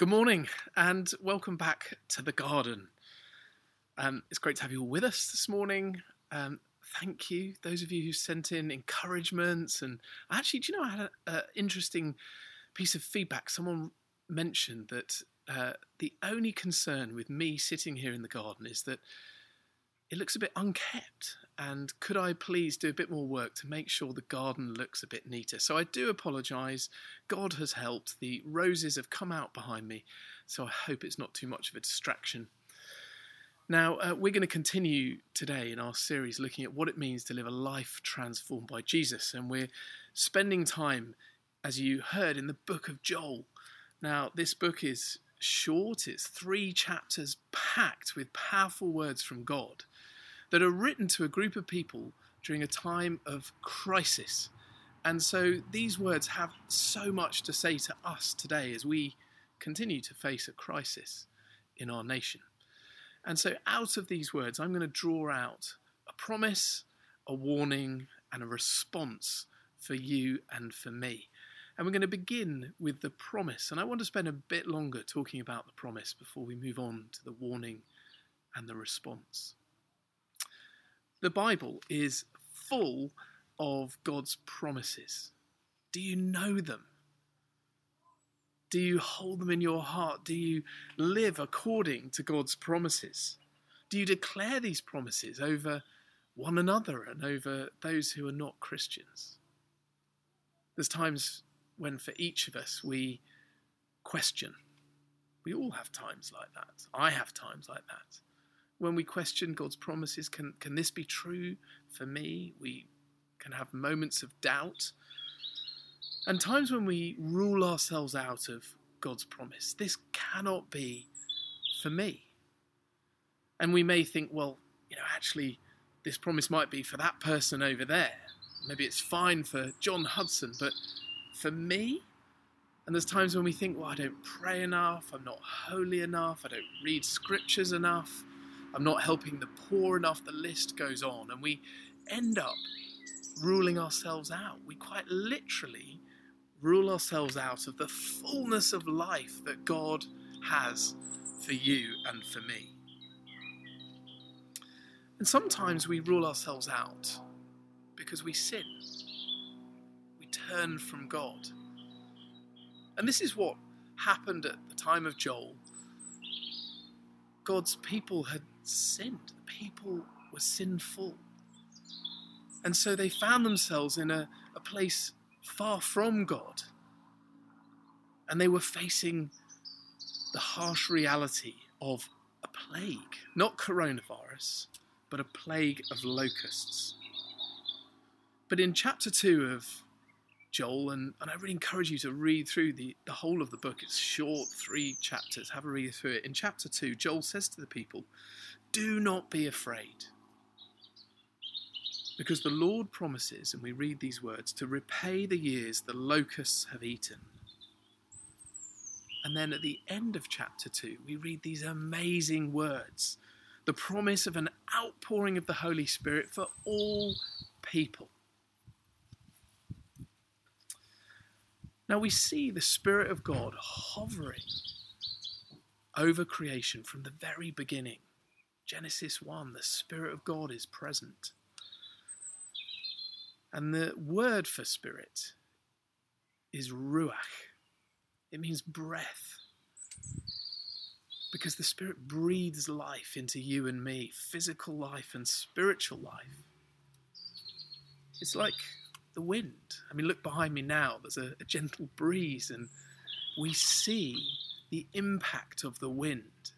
Good morning and welcome back to the garden. Um, it's great to have you all with us this morning. Um, thank you, those of you who sent in encouragements. And actually, do you know, I had an interesting piece of feedback. Someone mentioned that uh, the only concern with me sitting here in the garden is that it looks a bit unkept. And could I please do a bit more work to make sure the garden looks a bit neater? So I do apologise. God has helped. The roses have come out behind me. So I hope it's not too much of a distraction. Now, uh, we're going to continue today in our series looking at what it means to live a life transformed by Jesus. And we're spending time, as you heard, in the book of Joel. Now, this book is short, it's three chapters packed with powerful words from God that are written to a group of people during a time of crisis. And so these words have so much to say to us today as we continue to face a crisis in our nation. And so, out of these words, I'm going to draw out a promise, a warning, and a response for you and for me. And we're going to begin with the promise. And I want to spend a bit longer talking about the promise before we move on to the warning and the response. The Bible is full of God's promises. Do you know them? Do you hold them in your heart? Do you live according to God's promises? Do you declare these promises over one another and over those who are not Christians? There's times when, for each of us, we question. We all have times like that. I have times like that when we question God's promises, can, can this be true for me? We can have moments of doubt. And times when we rule ourselves out of God's promise. This cannot be for me. And we may think, well, you know, actually, this promise might be for that person over there. Maybe it's fine for John Hudson, but for me? And there's times when we think, well, I don't pray enough, I'm not holy enough, I don't read scriptures enough, I'm not helping the poor enough, the list goes on. And we end up ruling ourselves out. We quite literally rule ourselves out of the fullness of life that God has for you and for me. And sometimes we rule ourselves out because we sin. We turn from God. And this is what happened at the time of Joel. God's people had sinned. The people were sinful. And so they found themselves in a, a place far from God. And they were facing the harsh reality of a plague, not coronavirus, but a plague of locusts. But in chapter 2 of Joel, and, and I really encourage you to read through the, the whole of the book. It's short, three chapters. Have a read through it. In chapter 2, Joel says to the people, Do not be afraid. Because the Lord promises, and we read these words, to repay the years the locusts have eaten. And then at the end of chapter 2, we read these amazing words the promise of an outpouring of the Holy Spirit for all people. Now we see the Spirit of God hovering over creation from the very beginning. Genesis 1, the Spirit of God is present. And the word for spirit is ruach. It means breath. Because the Spirit breathes life into you and me physical life and spiritual life. It's like the wind. I mean, look behind me now, there's a, a gentle breeze, and we see the impact of the wind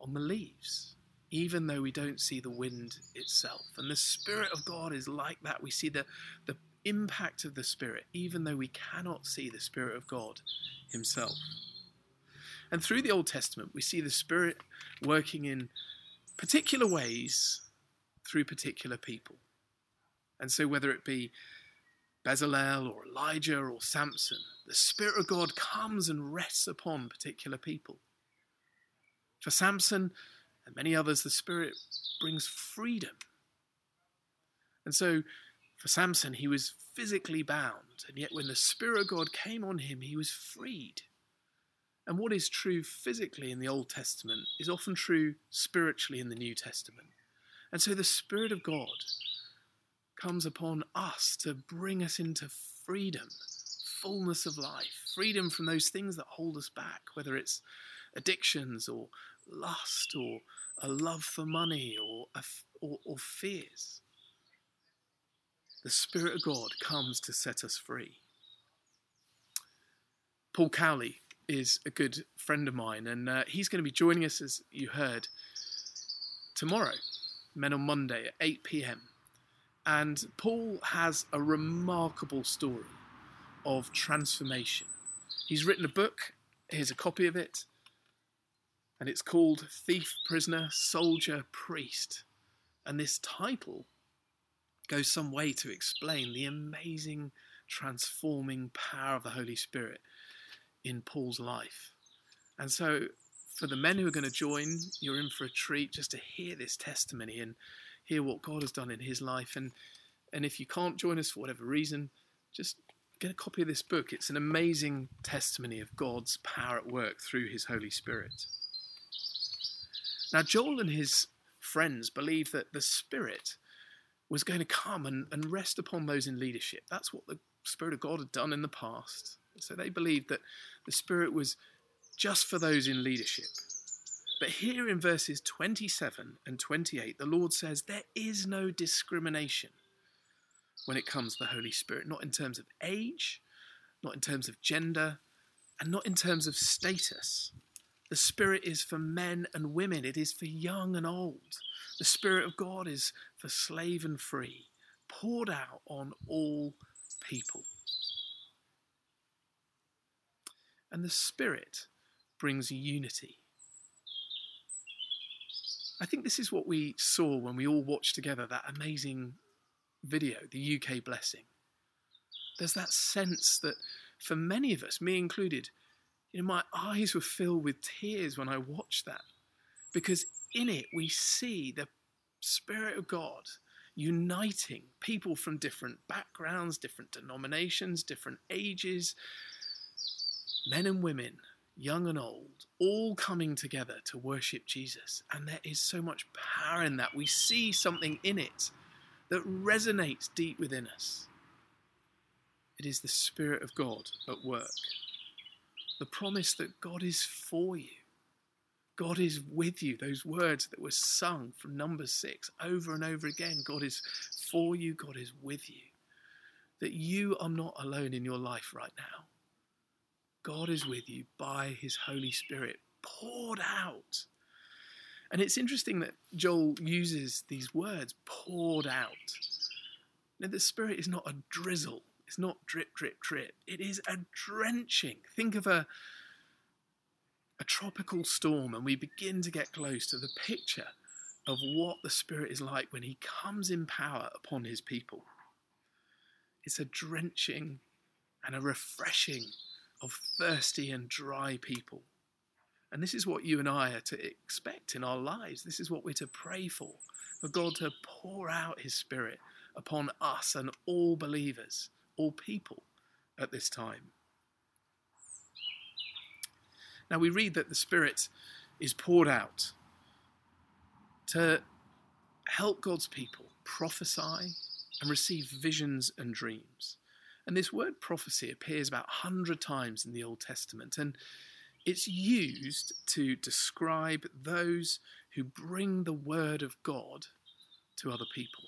on the leaves, even though we don't see the wind itself. And the Spirit of God is like that. We see the, the impact of the Spirit, even though we cannot see the Spirit of God Himself. And through the Old Testament, we see the Spirit working in particular ways through particular people. And so, whether it be Bezalel or Elijah or Samson, the Spirit of God comes and rests upon particular people. For Samson and many others, the Spirit brings freedom. And so, for Samson, he was physically bound, and yet when the Spirit of God came on him, he was freed. And what is true physically in the Old Testament is often true spiritually in the New Testament. And so the Spirit of God comes upon us to bring us into freedom, fullness of life, freedom from those things that hold us back, whether it's addictions or lust or a love for money or, or, or fears. The Spirit of God comes to set us free. Paul Cowley is a good friend of mine, and uh, he's going to be joining us, as you heard, tomorrow, Men on Monday at 8 pm. And Paul has a remarkable story of transformation. He's written a book, here's a copy of it, and it's called Thief, Prisoner, Soldier, Priest. And this title goes some way to explain the amazing transforming power of the Holy Spirit in Paul's life. And so, for the men who are going to join, you're in for a treat just to hear this testimony and hear what God has done in his life. And, and if you can't join us for whatever reason, just get a copy of this book. It's an amazing testimony of God's power at work through his Holy Spirit. Now, Joel and his friends believed that the Spirit was going to come and, and rest upon those in leadership. That's what the Spirit of God had done in the past. So they believed that the Spirit was just for those in leadership. But here in verses 27 and 28, the Lord says there is no discrimination when it comes to the Holy Spirit, not in terms of age, not in terms of gender, and not in terms of status. The Spirit is for men and women, it is for young and old. The Spirit of God is for slave and free, poured out on all people. And the Spirit brings unity. I think this is what we saw when we all watched together that amazing video, the UK blessing. There's that sense that for many of us, me included, you know, my eyes were filled with tears when I watched that. Because in it we see the Spirit of God uniting people from different backgrounds, different denominations, different ages, men and women, young and old, all coming together to worship Jesus. And there is so much power in that. We see something in it that resonates deep within us. It is the Spirit of God at work. The promise that God is for you. God is with you. Those words that were sung from number six over and over again. God is for you. God is with you. That you are not alone in your life right now. God is with you by his Holy Spirit poured out. And it's interesting that Joel uses these words, poured out. Now, the Spirit is not a drizzle, it's not drip, drip, drip. It is a drenching. Think of a, a tropical storm, and we begin to get close to the picture of what the Spirit is like when He comes in power upon His people. It's a drenching and a refreshing of thirsty and dry people. And this is what you and I are to expect in our lives. This is what we're to pray for for God to pour out His Spirit upon us and all believers, all people at this time. Now we read that the Spirit is poured out to help God's people prophesy and receive visions and dreams. And this word prophecy appears about 100 times in the Old Testament, and it's used to describe those who bring the word of God to other people.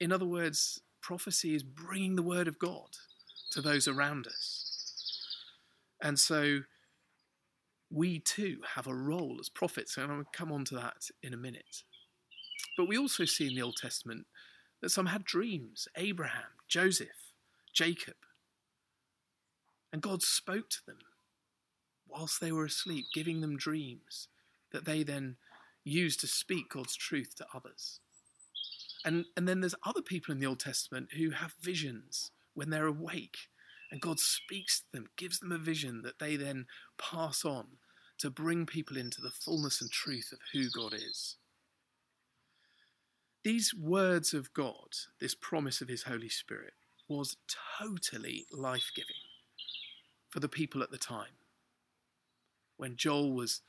In other words, prophecy is bringing the word of God to those around us. And so we too have a role as prophets, and I'll come on to that in a minute. But we also see in the Old Testament that some had dreams Abraham, Joseph, Jacob. And God spoke to them whilst they were asleep, giving them dreams that they then used to speak God's truth to others. And, and then there's other people in the Old Testament who have visions when they're awake, and God speaks to them, gives them a vision that they then pass on to bring people into the fullness and truth of who God is. These words of God, this promise of His Holy Spirit, was totally life giving for the people at the time. when Joel was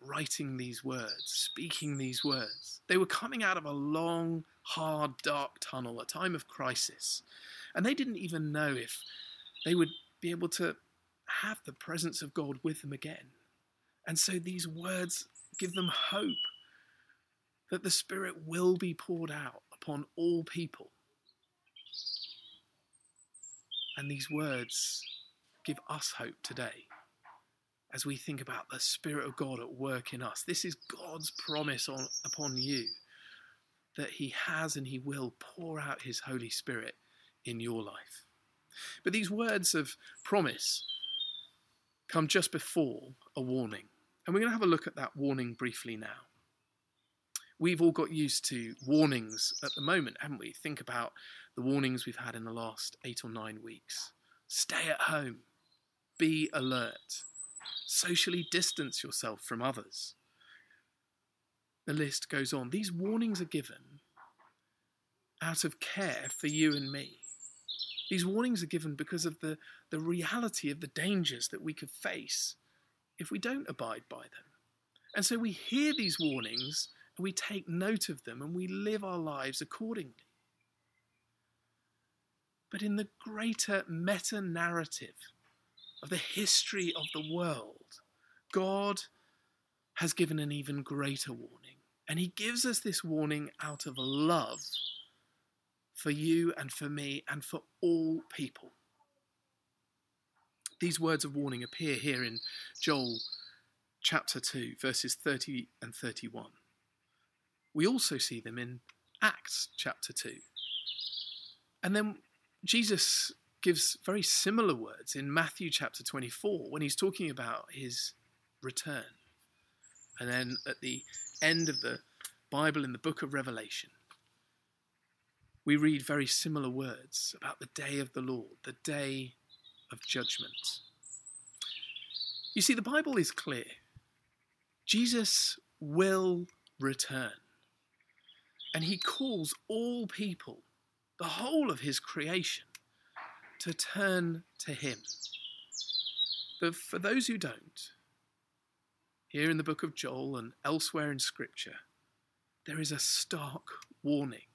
writing these words, speaking these words. They were coming out of a long, hard, dark tunnel, a time of crisis. And they didn't even know if they would be able to have the presence of God with them again. And so these words give them hope that the Spirit will be poured out upon all people. And these words give us hope today as we think about the Spirit of God at work in us. This is God's promise on, upon you that He has and He will pour out His Holy Spirit in your life. But these words of promise come just before a warning. And we're going to have a look at that warning briefly now. We've all got used to warnings at the moment, haven't we? Think about the warnings we've had in the last eight or nine weeks. Stay at home. Be alert. Socially distance yourself from others. The list goes on. These warnings are given out of care for you and me. These warnings are given because of the, the reality of the dangers that we could face if we don't abide by them. And so we hear these warnings we take note of them and we live our lives accordingly. But in the greater meta narrative of the history of the world, God has given an even greater warning. And He gives us this warning out of love for you and for me and for all people. These words of warning appear here in Joel chapter 2, verses 30 and 31. We also see them in Acts chapter 2. And then Jesus gives very similar words in Matthew chapter 24 when he's talking about his return. And then at the end of the Bible in the book of Revelation, we read very similar words about the day of the Lord, the day of judgment. You see, the Bible is clear. Jesus will return. And he calls all people, the whole of his creation, to turn to him. But for those who don't, here in the book of Joel and elsewhere in Scripture, there is a stark warning.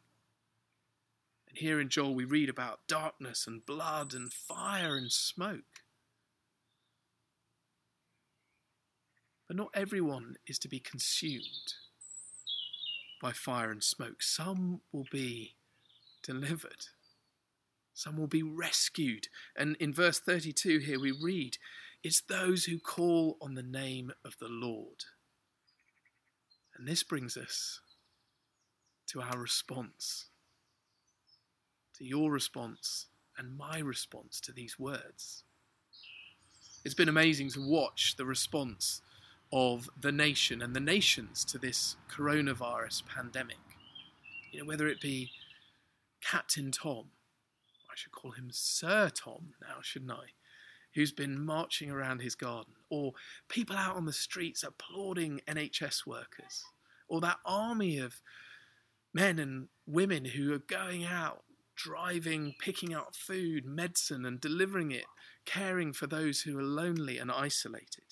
And here in Joel, we read about darkness and blood and fire and smoke. But not everyone is to be consumed by fire and smoke. Some will be delivered. Some will be rescued. And in verse 32 here we read, It's those who call on the name of the Lord. And this brings us to our response, to your response and my response to these words. It's been amazing to watch the response of the nation and the nations to this coronavirus pandemic. You know, whether it be Captain Tom, I should call him Sir Tom now, shouldn't I? Who's been marching around his garden, or people out on the streets applauding NHS workers, or that army of men and women who are going out, driving, picking up food, medicine, and delivering it, caring for those who are lonely and isolated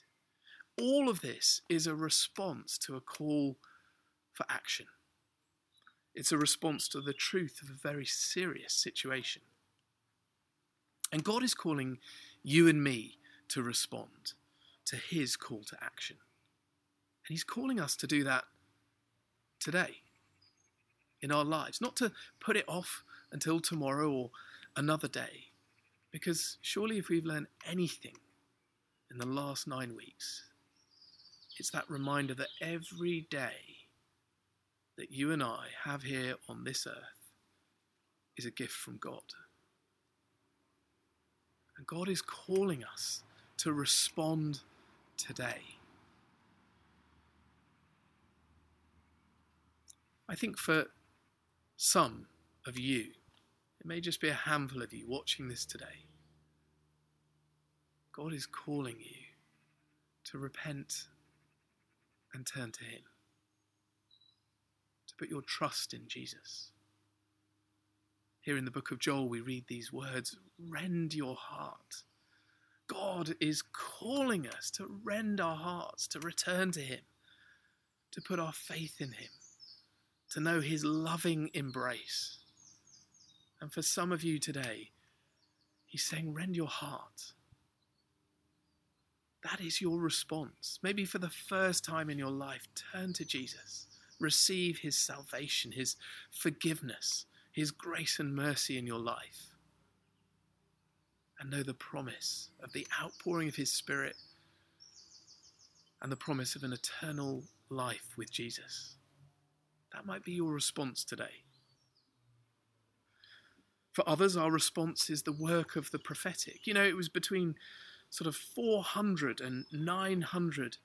all of this is a response to a call for action. It's a response to the truth of a very serious situation. And God is calling you and me to respond to his call to action. And he's calling us to do that today in our lives, not to put it off until tomorrow or another day. Because surely, if we've learned anything in the last nine weeks, it's that reminder that every day that you and I have here on this earth is a gift from God. And God is calling us to respond today. I think for some of you, it may just be a handful of you watching this today. God is calling you to repent and turn to Him. To put your trust in Jesus. Here in the book of Joel, we read these words Rend your heart, God is calling us to rend our hearts, to return to Him, to put our faith in Him, to know His loving embrace. And for some of you today, He's saying, rend your heart. That is your response. Maybe for the first time in your life, turn to Jesus. Receive his salvation, his forgiveness, his grace and mercy in your life. And know the promise of the outpouring of his Spirit and the promise of an eternal life with Jesus. That might be your response today. For others, our response is the work of the prophetic. You know, it was between sort of 400 and 900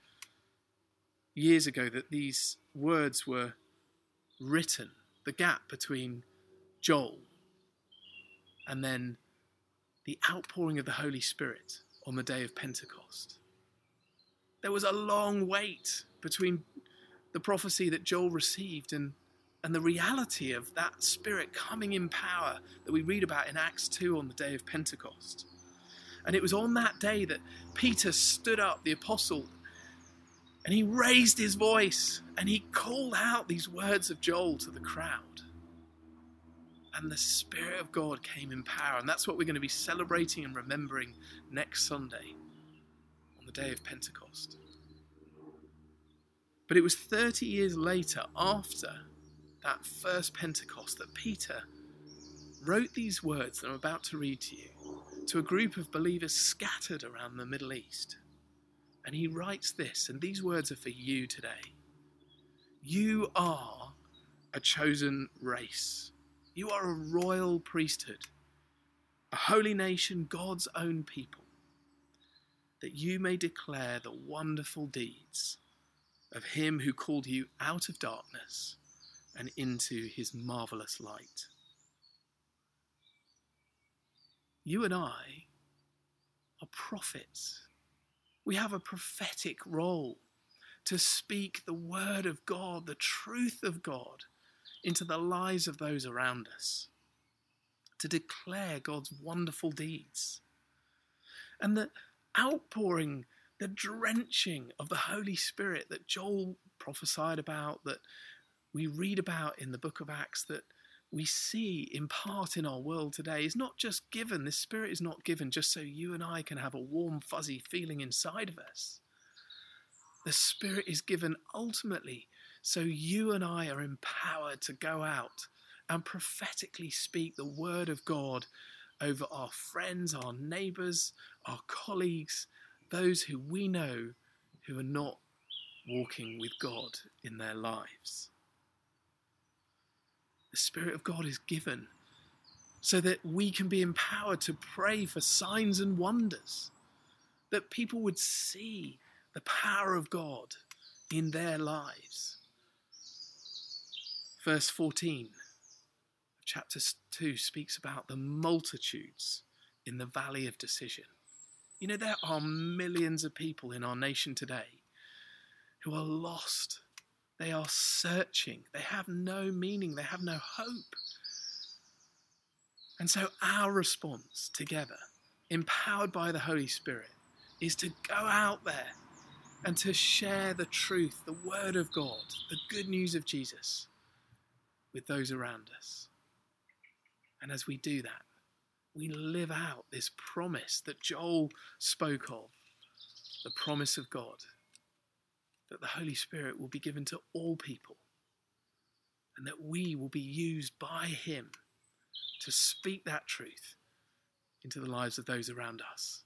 years ago that these words were written, the gap between Joel and then the outpouring of the Holy Spirit on the day of Pentecost. There was a long wait between the prophecy that Joel received and, and the reality of that Spirit coming in power that we read about in Acts 2 on the day of Pentecost. And it was on that day that Peter stood up, the apostle, and he raised his voice and he called out these words of Joel to the crowd. And the Spirit of God came in power. And that's what we're going to be celebrating and remembering next Sunday on the day of Pentecost. But it was 30 years later, after that first Pentecost, that Peter wrote these words that I'm about to read to you to a group of believers scattered around the Middle East. And he writes this, and these words are for you today. You are a chosen race. You are a royal priesthood, a holy nation, God's own people, that you may declare the wonderful deeds of him who called you out of darkness and into his marvelous light. You and I are prophets. We have a prophetic role to speak the word of God, the truth of God, into the lives of those around us, to declare God's wonderful deeds. And the outpouring, the drenching of the Holy Spirit that Joel prophesied about, that we read about in the book of Acts, that we see in part in our world today is not just given, this Spirit is not given just so you and I can have a warm, fuzzy feeling inside of us. The Spirit is given ultimately so you and I are empowered to go out and prophetically speak the Word of God over our friends, our neighbours, our colleagues, those who we know who are not walking with God in their lives. The Spirit of God is given so that we can be empowered to pray for signs and wonders, that people would see the power of God in their lives. Verse 14 of chapter 2 speaks about the multitudes in the valley of decision. You know, there are millions of people in our nation today who are lost they are searching. They have no meaning. They have no hope. And so, our response together, empowered by the Holy Spirit, is to go out there and to share the truth, the Word of God, the good news of Jesus with those around us. And as we do that, we live out this promise that Joel spoke of the promise of God that the Holy Spirit will be given to all people and that we will be used by Him to speak that truth into the lives of those around us.